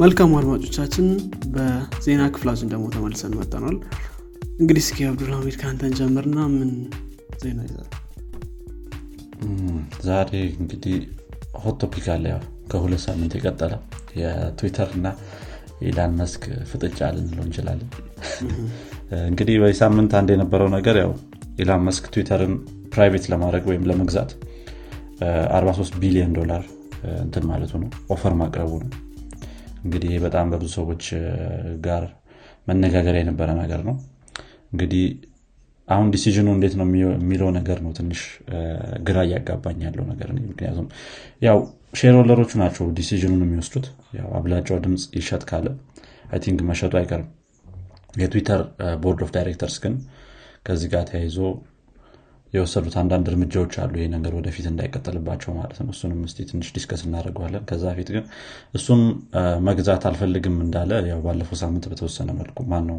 መልካም አድማጮቻችን በዜና ክፍላችን ደግሞ ተመልሰን መጥተናል እንግዲህ እስኪ አብዱልሚድ ከአንተን ጀምርና ምን ዜና ይዘሃል? ዛሬ እንግዲህ hot topic አለ። ያው ከሁለት ሳምንት የቀጠለ የትዊተር እና የኢላን መስክ ፍጥጫ ልንለው እንችላለን። እንግዲህ በዚህ ሳምንት አንድ የነበረው ነገር ያው ኢላን መስክ ትዊተርን private ለማድረግ ወይም ለመግዛት 43 ቢሊዮን ዶላር እንትን ማለቱ ነው offer ማቅረቡ ነው እንግዲህ በጣም በብዙ ሰዎች ጋር መነጋገር የነበረ ነገር ነው። እንግዲህ አሁን decision ኡ እንዴት ነው የሚለው ነገር ነው ትንሽ ግራ እያጋባኝ ያለው ነገር ምክንያቱም ያው shareholder ኦቹ ናቸው decision ኡን የሚወስዱት። አብላጫው ድምፅ ይሸጥ ካለ I think መሸጡ አይቀርም። የትዊተር board of directors ግን ከዚህ ጋር ተያይዞ የወሰዱት አንዳንድ እርምጃዎች አሉ። ይህ ነገር ወደፊት እንዳይቀጥልባቸው ማለት ነው። እሱንም ስ ትንሽ discuss እናደርገዋለን። ከዛ ፊት ግን እሱም መግዛት አልፈልግም እንዳለ ያው ባለፈው ሳምንት በተወሰነ መልኩ ማን ነው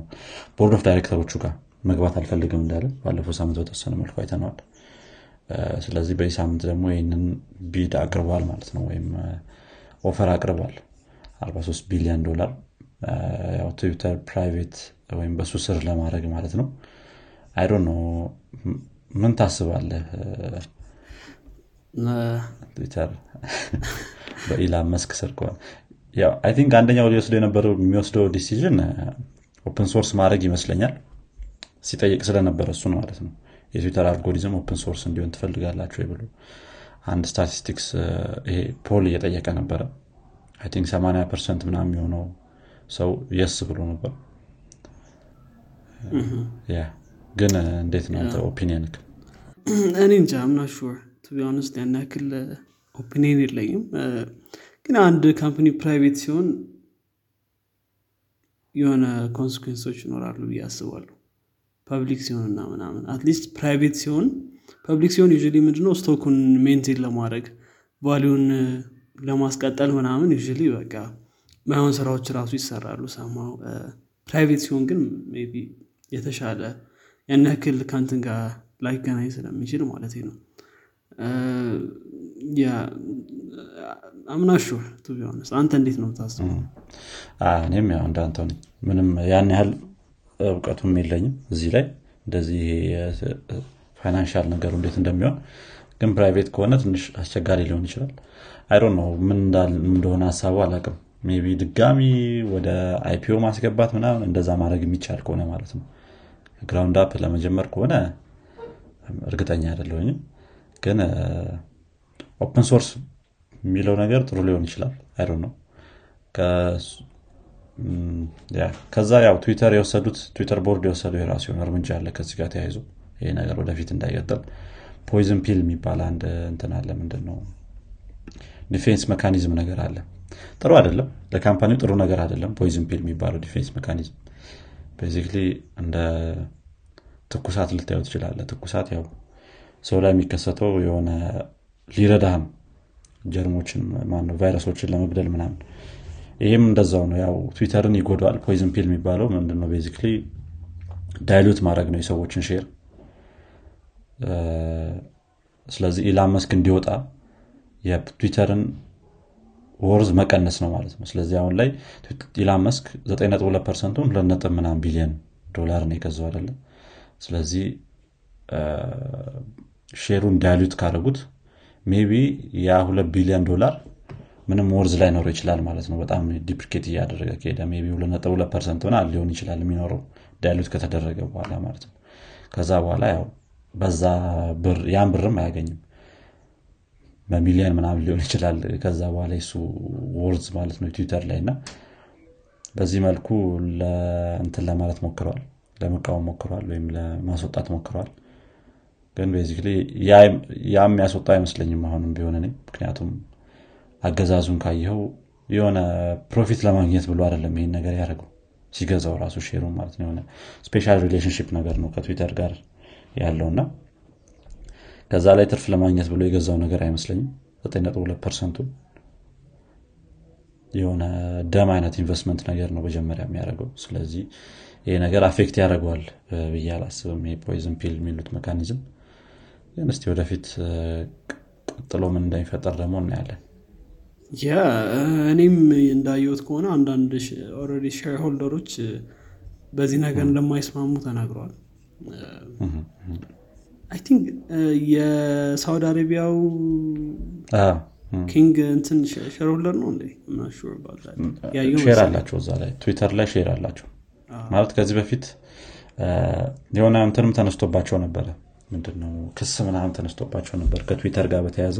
board of director ኦቹ ጋር መግባት አልፈልግም እንዳለ ባለፈው ሳምንት በተወሰነ መልኩ አይተነዋል። ስለዚህ በዚህ ሳምንት ደግሞ ይህንን bid አቅርቧል ማለት ነው። ወይም offer አቅርቧል። 43 ቢሊዮን ዶላር። ትዊተር private ወይም በሱ ስር ለማድረግ ማለት ነው። I don't know ምን ታስባለህ? ትዊተር በኢላን መስክ ስር ከሆነ። I think አንደኛው ሊወስዶ የነበረው የሚወስደው decision open source ማድረግ ይመስለኛል። ሲጠይቅ ስለነበረ እሱን ማለት ነው። የትዊተር algorithm open source እንዲሆን ትፈልጋላችሁ ብሎ አንድ ስታቲስቲክስ ይሄ poll እየጠየቀ ነበረ። I think 80 percent ምናም የሚሆነው ሰው yes ብሎ ነበር ግን እንዴት ነው opinion እኔ እንጃ I'm not sure to be honest ያን ያክል opinion የለኝም. ግን አንድ company private ሲሆን የሆነ consequence ኦች ይኖራሉ ብዬ አስባለሁ። public ሲሆን እና ምናምን at least private ሲሆን public ሲሆን ዩ ምንድነው stock ኡን maintain ለማድረግ value ን ለማስቀጠል ምናምን ዩ በቃ ማይሆን ስራዎች ራሱ ይሰራሉ። ሰማው private ሲሆን ግን maybe የተሻለ ያን ያክል ከንትን ጋር ላይገናኝ ስለሚችል ማለት ነው። አምናሹር ቱቢሆነስ አንተ እንዴት ነው ታስበው እኔም ያው እንዳንተው ነኝ። ምንም ያን ያህል እውቀቱም የለኝም እዚህ ላይ። እንደዚህ financial ነገሩ እንዴት እንደሚሆን ግን private ከሆነ ትንሽ አስቸጋሪ ሊሆን ይችላል። አይሮ ነው ምን እንደሆነ ሀሳቡ አላቅም maybe ድጋሚ ወደ IPO ማስገባት ምናምን እንደዛ ማድረግ የሚቻል ከሆነ ማለት ነው ground up ለመጀመር ከሆነ እርግጠኛ አይደለሁኝም። ግን open source የሚለው ነገር ጥሩ ሊሆን ይችላል። I don't know ከዛ ያው ትዊተር የወሰዱት ትዊተር ቦርድ የወሰዱ የራሱ የሆነ እርምጃ አለ ከዚህ ጋር ተያይዞ ይሄ ነገር ወደፊት እንዳይቀጥል። poison pill የሚባል አንድ እንትን አለ ምንድን ነው defense mechanism ነገር አለ። ጥሩ አይደለም። ለ company ው ጥሩ ነገር አይደለም። poison pill የሚባለው defense mechanism basically እንደ ትኩሳት ልታዩ ትችላለ ትኩሳት ያው ሰው ላይ የሚከሰተው የሆነ ሊረዳህም ጀርሞችን ማነው ቫይረሶችን ለመግደል ምናምን። ይህም እንደዛው ነው። ያው ትዊተርን ይጎደዋል poison pill የሚባለው ምንድነው? basically dilute ማድረግ ነው የሰዎችን share። ስለዚህ ኢላን መስክ እንዲወጣ የትዊተርን worth መቀነስ ነው ማለት ነው። ስለዚህ አሁን ላይ ኢላን መስክ 9 percent ኡን 2 ምናም ቢሊዮን ዶላር ነው የገዛው አይደለም ስለዚህ share ኡን dilute ካደረጉት maybe ያ ሁለት ቢሊዮን ዶላር ምንም worth ላይ ኖረው ይችላል ማለት ነው። በጣም depreciate እያደረገ ከሄደ maybe ሁለት percent ሆና ሊሆን ይችላል የሚኖረው dilute ከተደረገ በኋላ ማለት ነው። ከዛ በኋላ ያው በዛ ብር ያን ብርም አያገኝም በሚሊዮን ምናምን ሊሆን ይችላል። ከዛ በኋላ የሱ worth ማለት ነው ትዊተር ላይ እና በዚህ መልኩ እንትን ለማለት ሞክረዋል። ለመቃወም ሞክረዋል ወይም ለማስወጣት ሞክረዋል። ግን basically ያ የሚያስወጣ አይመስለኝም አሁንም ቢሆን እኔ። ምክንያቱም አገዛዙን ካየኸው የሆነ profit ለማግኘት ብሎ አይደለም ይህን ነገር ያደረገው። ሲገዛው ራሱ share ኡ ማለት ነው የሆነ special relationship ነገር ነው ከትዊተር ጋር ያለውና ከዛ ላይ ትርፍ ለማግኘት ብሎ የገዛው ነገር አይመስለኝም። 9 percent ኡ የሆነ ደም አይነት ኢንቨስትመንት ነገር ነው መጀመሪያ የሚያደርገው። ስለዚህ ይሄ ነገር affect ያደርገዋል ብዬ አላስብም። ይሄ poison pill የሚሉት mechanism ግን እስቲ ወደፊት ቀጥሎ ምን እንደሚፈጠር ደግሞ እናያለን። yeah እኔም እንዳየሁት ከሆነ አንዳንድ already shareholder ኦች በዚህ ነገር እንደማይስማሙ ተናግረዋል I think የሳውዲ አረቢያው king እንትን shareholder ነው እንዴ? share አላቸው እዛ ላይ ትዊተር ላይ share አላቸው። ማለት ከዚህ በፊት የሆነ እንትንም ተነስቶባቸው ነበረ። ምንድነው ክስ ምናምን ተነስቶባቸው ነበር ከትዊተር ጋር በተያያዘ።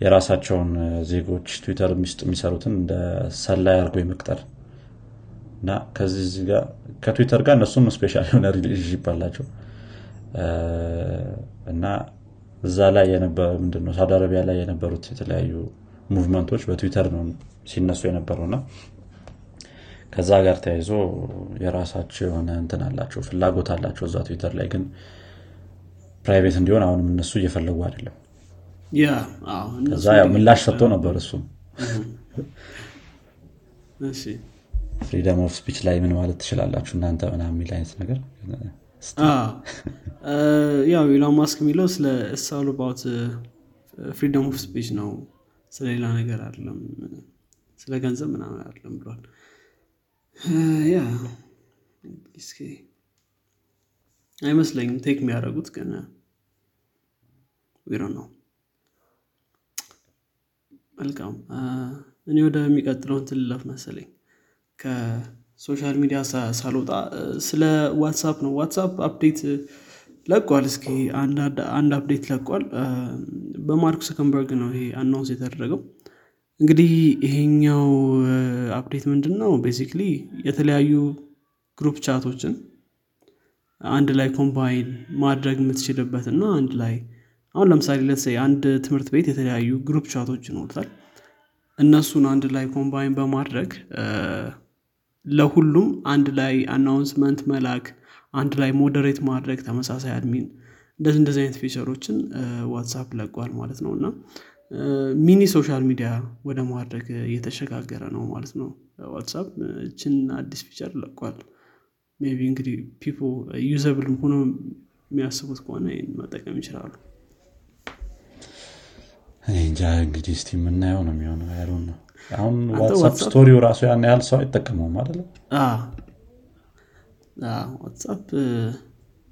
የራሳቸውን ዜጎች ትዊተር ውስጥ የሚሰሩትን እንደ ሰላይ አድርጎ የመቅጠር እና ከዚህ ከትዊተር ጋር እነሱም special የሆነ አላቸው። አ፣ እና እዛ ላይ ምንድነው ሳውዲ አረቢያ ላይ የነበሩት የተለያዩ movementኦች በትዊተር ነው ሲነሱ የነበረውና ከዛ ጋር ተያይዞ የራሳቸው የሆነ እንትን አላቸው ፍላጎት አላቸው እዛ ትዊተር ላይ ግን private እንዲሆን አሁንም እነሱ እየፈለጉ አይደለም። ከዛ ምላሽ ሰጥቶ ነበር እሱም። freedom of speech ላይ ምን ማለት ትችላላችሁ እናንተ ምናምን የሚል አይነት ነገር ያው ኢሎን ማስክ የሚለው ስለ it's all about freedom of speech ነው። ስለሌላ ነገር አይደለም ስለ ገንዘብ ምናምን አይደለም ብሏል። አይመስለኝም take የሚያደርጉት ግን ዊሮ ነው መልካም እኔ ወደሚቀጥለው እንትን ልለፍ መሰለኝ ከ social media ሳልወጣ ስለ WhatsApp ነው። WhatsApp update ለቋል። እስኪ አንድ update ለቋል። በማርክ ዙከርበርግ ነው ይሄ announce የተደረገው። እንግዲህ ይሄኛው update ምንድን ነው basically የተለያዩ group chat ኦችን አንድ ላይ combine ማድረግ የምትችልበት እና አንድ ላይ አሁን ለምሳሌ let's say አንድ ትምህርት ቤት የተለያዩ group chat ኦች ይኖሩታል። እነሱን አንድ ላይ combine በማድረግ ለሁሉም አንድ ላይ announcement መላክ አንድ ላይ moderate ማድረግ ተመሳሳይ admin እንደዚህ እንደዚህ አይነት feature ኦችን WhatsApp ለቋል ማለት ነው። እና mini social media ወደ ማድረግ እየተሸጋገረ ነው ማለት ነው። WhatsApp እችን አዲስ feature ለቋል። maybe እንግዲህ people usable ሆኖ የሚያስቡት ከሆነ መጠቀም ይችላሉ። እንጃ እንግዲህ እስቲ የምናየው ነው የሚሆነው። ነው አሁን WhatsApp story ው ራሱ ያን ያህል ሰው አይጠቀመውም አይደለ? WhatsApp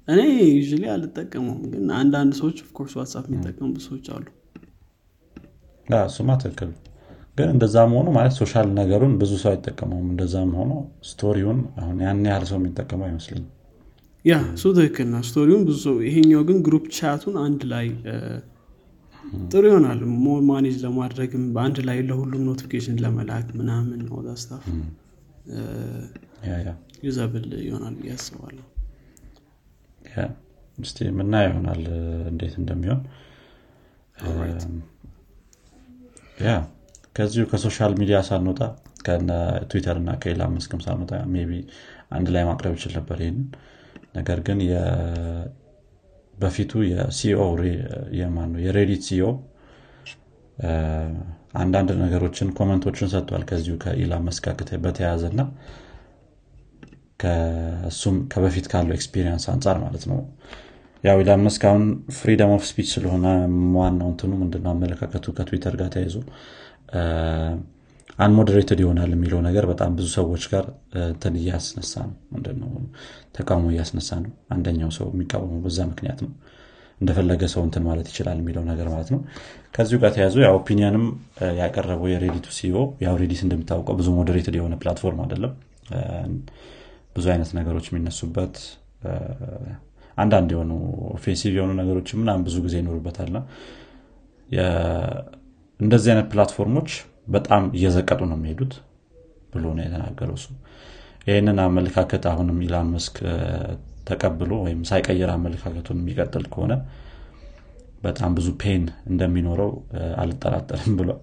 እኔ usually አልጠቀመውም ግን አንዳንድ ሰዎች of course WhatsApp የሚጠቀሙ ሰዎች አሉ። እሱማ ትክክል ግን እንደዛም ሆኖ ማለት social ነገሩን ብዙ ሰው አይጠቀመውም። እንደዛም ሆኖ story ውን አሁን ያን ያህል ሰው የሚጠቀመው አይመስልኝም yeah እሱ ትክክል ነው። story ውን ብዙ ሰው ይሄኛው ግን group chat ኡን አንድ ላይ ጥሩ ይሆናል። ሞር ማኔጅ ለማድረግም በአንድ ላይ ለሁሉም ኖቲፊኬሽን ለመላክ ምናምን ኦዛ ስታፍ ያ ያ ዩዘብል ይሆናል ብዬ አስባለሁ። ያ እስቲ የምናየው ይሆናል እንዴት እንደሚሆን። ያ ከዚሁ ከሶሻል ሚዲያ ሳንወጣ ከነ ትዊተር እና ከኢላን መስክም ሳንወጣ ቢ አንድ ላይ ማቅረብ ይችል ነበር ይህንን ነገር ግን በፊቱ የ CEO የማን ነው የ Reddit CEO አንዳንድ ነገሮችን comment ኦችን ሰጥቷል። ከዚሁ ከኢላን ማስክ ጋር በተያያዘ እና ከእሱም ከበፊት ካለው experience አንጻር ማለት ነው። ያው ኢላን መስክ አሁን ፍሪደም ኦፍ ስፒች ስለሆነ ዋናው እንትኑ ምንድነው? አመለካከቱ ከትዊተር ጋር ተያይዞ unmoderated ይሆናል የሚለው ነገር በጣም ብዙ ሰዎች ጋር እንትን እያስነሳ ነው። ምንድነው ተቃውሞ እያስነሳ ነው። አንደኛው ሰው የሚቃወመው በዛ ምክንያት ነው። እንደፈለገ ሰው እንትን ማለት ይችላል የሚለው ነገር ማለት ነው። ከዚሁ ጋር ተያይዞ ያው opinion ም ያቀረበው የ Reddit ኡ CEO ያው Reddit እንደምታውቀው ብዙ moderated የሆነ platform አይደለም። ብዙ አይነት ነገሮች የሚነሱበት አንዳንድ የሆኑ offensive የሆኑ ነገሮች ምናምን ብዙ ጊዜ ይኖሩበታልና የ- እንደዚህ አይነት platform ኦች በጣም እየዘቀጡ ነው የሚሄዱት ብሎ ነው የተናገረው እሱ። ይህንን አመለካከት አሁንም ኢላን መስክ ተቀብሎ ወይም ሳይቀየር አመለካከቱን የሚቀጥል ከሆነ በጣም ብዙ ፔን እንደሚኖረው አልጠራጠርም ብሏል።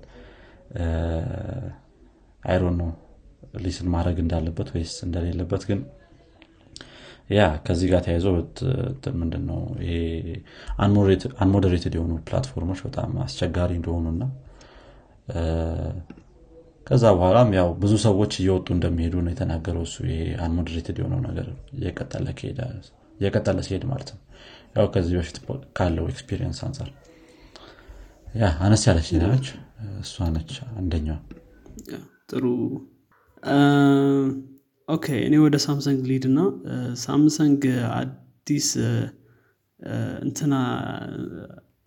አይሮን ነው ሊስን ማድረግ እንዳለበት ወይስ እንደሌለበት ግን ያ ከዚህ ጋር ተያይዞ ምንድነው ይሄ አንሞደሬትድ የሆኑ ፕላትፎርሞች በጣም አስቸጋሪ እንደሆኑና ከዛ በኋላም ያው ብዙ ሰዎች እየወጡ እንደሚሄዱ ነው የተናገረው እሱ። ይሄ unmoderated የሆነው ነገር እየቀጠለ ሲሄድ ማለት ነው። ያው ከዚህ በፊት ካለው experience አንጻር yeah አነስ ያለች ሄዳለች እሷ ነች አንደኛዋ። ጥሩ። okay እኔ ወደ ሳምሰንግ lead እና ሳምሰንግ አዲስ እንትና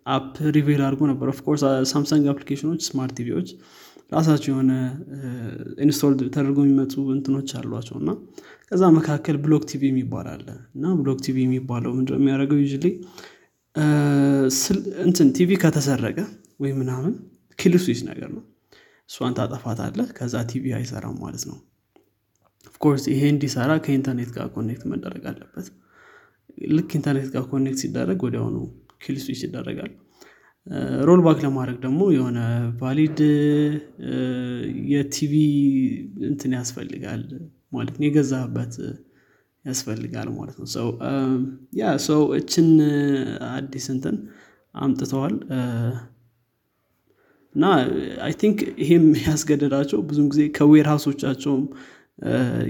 አፕ ሪቬል አድርጎ ነበር። ኦፍኮርስ ሳምሰንግ አፕሊኬሽኖች ስማርት ቲቪዎች ራሳቸው የሆነ ኢንስቶል ተደርጎ የሚመጡ እንትኖች አሏቸው እና ከዛ መካከል ብሎክ ቲቪ የሚባል አለ እና ብሎክ ቲቪ የሚባለው ምንድ የሚያደርገው? ዩ እንትን ቲቪ ከተሰረቀ ወይም ምናምን ኪል ነገር ነው። እሷን ታጠፋት አለ ከዛ ቲቪ አይሰራም ማለት ነው። ኦፍኮርስ ይሄ እንዲሰራ ከኢንተርኔት ጋር ኮኔክት መደረግ አለበት። ልክ ኢንተርኔት ጋር connect ሲደረግ ወዲያውኑ kill switch ይደረጋል። roll back ለማድረግ ደግሞ የሆነ valid የ TV እንትን ያስፈልጋል ማለት ነው። የገዛበት ያስፈልጋል ማለት ነው። ሰው ያ ሰው እችን አዲስ እንትን አምጥተዋል። እና I think ይሄም ያስገደዳቸው ብዙም ጊዜ ከ warehouse ኦቻቸውም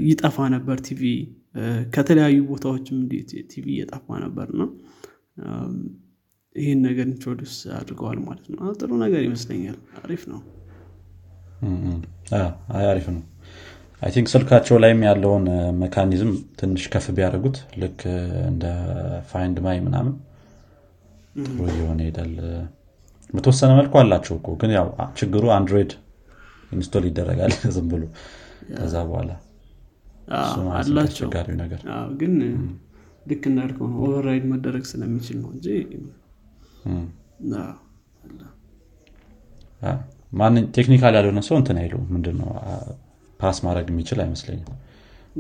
ይጠፋ ነበር ቲቪ ከተለያዩ ቦታዎችም ቲቪ እየጠፋ ነበር እና ይህን ነገር introduce አድርገዋል ማለት ነው። ጥሩ ነገር ይመስለኛል። አሪፍ ነው። አሪፍ ነው። I think ስልካቸው ላይም ያለውን mechanism ትንሽ ከፍ ቢያደርጉት ልክ እንደ Find My ምናምን ጥሩ እየሆነ ይሄዳል በተወሰነ መልኩ አላቸው እኮ ግን ያው ችግሩ አንድሮይድ install ይደረጋል ዝም ብሎ ከዛ በኋላ። አላቸው። ግን ልክ እንዳልከው ነው override መደረግ ስለሚችል ነው እንጂ ማን technical ያልሆነ ሰው እንትን አይሉ ምንድነው? pass ማድረግ የሚችል አይመስለኝም።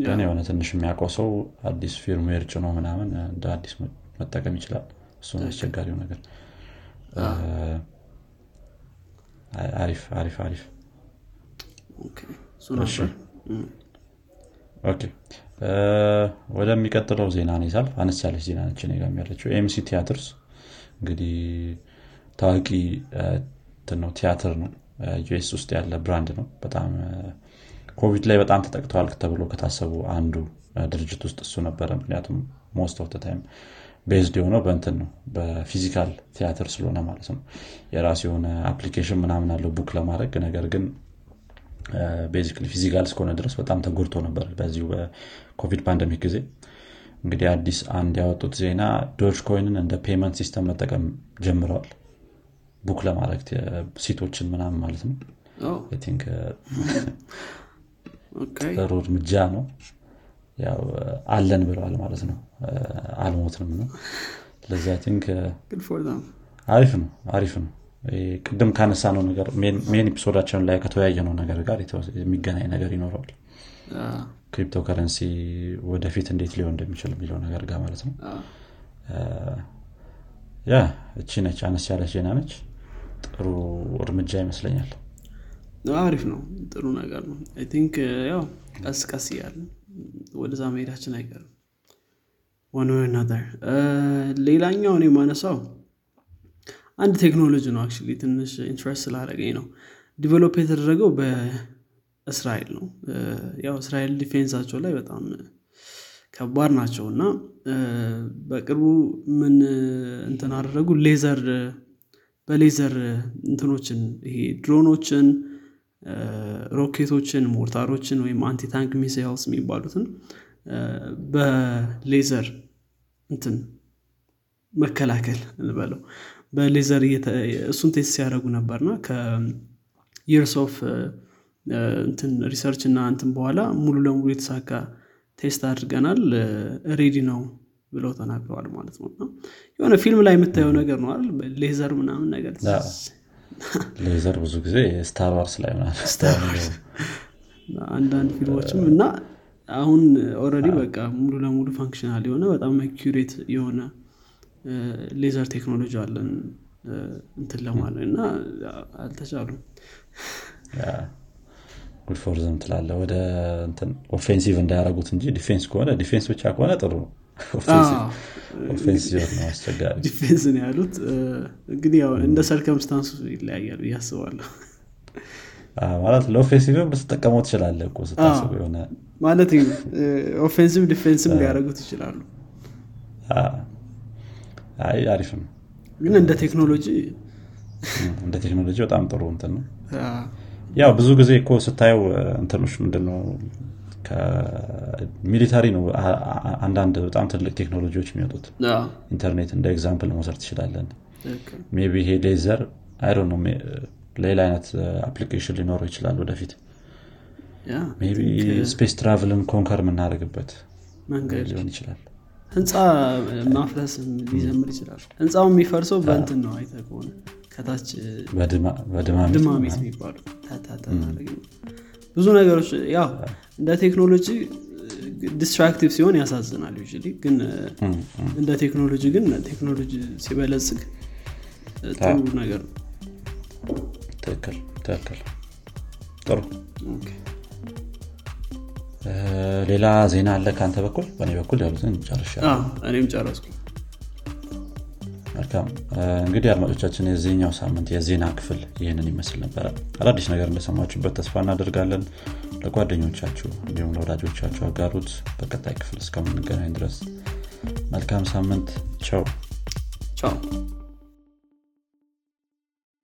ግን የሆነ ትንሽ የሚያውቀው ሰው አዲስ firmware ጭኖ ምናምን እንደ አዲስ መጠቀም ይችላል። እሱ አስቸጋሪው ነገር። አሪፍ አሪፍ አሪፍ። ወደሚቀጥለው ዜና ነው ይሳል አነስ ያለች ዜና ነች ጋ ያለችው AMC Theatres እንግዲህ ታዋቂ ነው ቲያትር ነው US ውስጥ ያለ brand ነው። በጣም ኮቪድ ላይ በጣም ተጠቅተዋል ተብሎ ከታሰቡ አንዱ ድርጅት ውስጥ እሱ ነበረ። ምክንያቱም most of time based የሆነው በእንትን ነው በ physical ቲያትር ስለሆነ ማለት ነው። የራሱ የሆነ application ምናምን አለው book ለማድረግ። ነገር ግን basically physical እስከሆነ ድረስ በጣም ተጎድቶ ነበር በዚሁ በኮቪድ pandemic ጊዜ እንግዲህ አዲስ አንድ ያወጡት ዜና Dogecoin ን እንደ payment system መጠቀም ጀምረዋል። book ለማድረግ seat ኦችን ምናምን ማለት ነው። think ጥሩ እርምጃ ነው። ያው አለን ብለዋል ማለት ነው። አልሞትንም ነው። ስለዚህ think አሪፍ ነው አሪፍ ነው። ቅድም ካነሳ ነው ነገር main episode ኣችን ላይ ከተወያየ ነው ነገር ጋር የሚገናኝ ነገር ይኖረዋል ክሪፕቶ ከረንሲ ወደፊት እንዴት ሊሆን እንደሚችል የሚለው ነገር ጋር ማለት ነው። yeah እቺ ነች አነስ ያለች ዜና ነች። ጥሩ እርምጃ ይመስለኛል። አሪፍ ነው። ጥሩ ነገር ነው። I think ያው ቀስ ቀስ እያለ ወደዛ መሄዳችን አይቀርም። one other ሌላኛው እኔ ማነሳው አንድ ቴክኖሎጂ ነው። አክ ትንሽ interest ስላደረገኝ ነው። develop የተደረገው በእስራኤል ነው። ያው እስራኤል defense ኣቸው ላይ በጣም ከባድ ናቸው እና በቅርቡ ምን እንትን አደረጉ? laser በ laser እንትኖችን ይሄ ድሮኖችን ሮኬቶችን ሞርታሮችን ወይም anti-tank missiles የሚባሉትን በሌዘር እንትን መከላከል እንበለው። በሌዘር እሱን test ሲያደረጉ ነበርና ከ years of እንትን research እና እንትን በኋላ ሙሉ ለሙሉ የተሳካ test አድርገናል። ready ነው ብለው ተናግረዋል ማለት ነው። የሆነ ፊልም ላይ የምታየው ነገር ነው አይደል? ሌዘር ምናምን ነገር ሌዘር ብዙ ጊዜ Star Wars ላይ አንዳንድ ፊልሞችም እና አሁን already በቃ ሙሉ ለሙሉ functional የሆነ በጣም accurate የሆነ ሌዘር ቴክኖሎጂ አለን እንትን ለማለት እና አልተቻሉም good for them ትላለ ወደ offensive እንዳያረጉት እንጂ defense ከሆነ defense ብቻ ከሆነ ጥሩ ነው። offensive ነው አስቸጋሪ። defense ነው ያሉት። እንግዲህ ያው እንደ circumstance ኡ ይለያያሉ እያስባለሁ ማለት ለ offensive ልትጠቀመው ትችላለ እኮ ስታስቡ የሆነ ማለት offensive defense ም ሊያደረጉት ይችላሉ። አይ አሪፍ ነው። ግን እንደ ቴክኖሎጂ እንደ ቴክኖሎጂ በጣም ጥሩ እንትን ነው ያው ብዙ ጊዜ እኮ ስታየው እንትኖች ምንድነው military ነው አንዳንድ በጣም ትልቅ ቴክኖሎጂዎች የሚወጡት ኢንተርኔት እንደ example መውሰድ ትችላለን። maybe ይሄ ሌዘር አይ ነው ሌላ አይነት application ሊኖረው ይችላል ወደፊት። space travel ን conquer የምናደርግበት ሊሆን ይችላል። ህንፃ ማፍረስ ሊዘምር ይችላል። ህንፃው የሚፈርሰው በእንትን ነው አይተ ከሆነ ከታች ድማሚት የሚባሉ ብዙ ነገሮች ያው እንደ ቴክኖሎጂ destructive ሲሆን ያሳዝናል ዩ ግን እንደ ቴክኖሎጂ ግን ቴክኖሎጂ ሲበለጽግ ጥሩ ነገር ነው። ትክክል ትክክል። ጥሩ። ሌላ ዜና አለ ከአንተ በኩል? በእኔ በኩል ያሉትን ጨርሻለሁ። እኔም ጨረስኩ መልካም። እንግዲህ አድማጮቻችን የዚህኛው ሳምንት የዜና ክፍል ይህንን ይመስል ነበረ። አዳዲስ ነገር እንደሰማችሁበት ተስፋ እናደርጋለን። ለጓደኞቻችሁ እንዲሁም ለወዳጆቻችሁ አጋሩት በቀጣይ ክፍል እስከምንገናኝ ድረስ መልካም ሳምንት። ቸው ቻው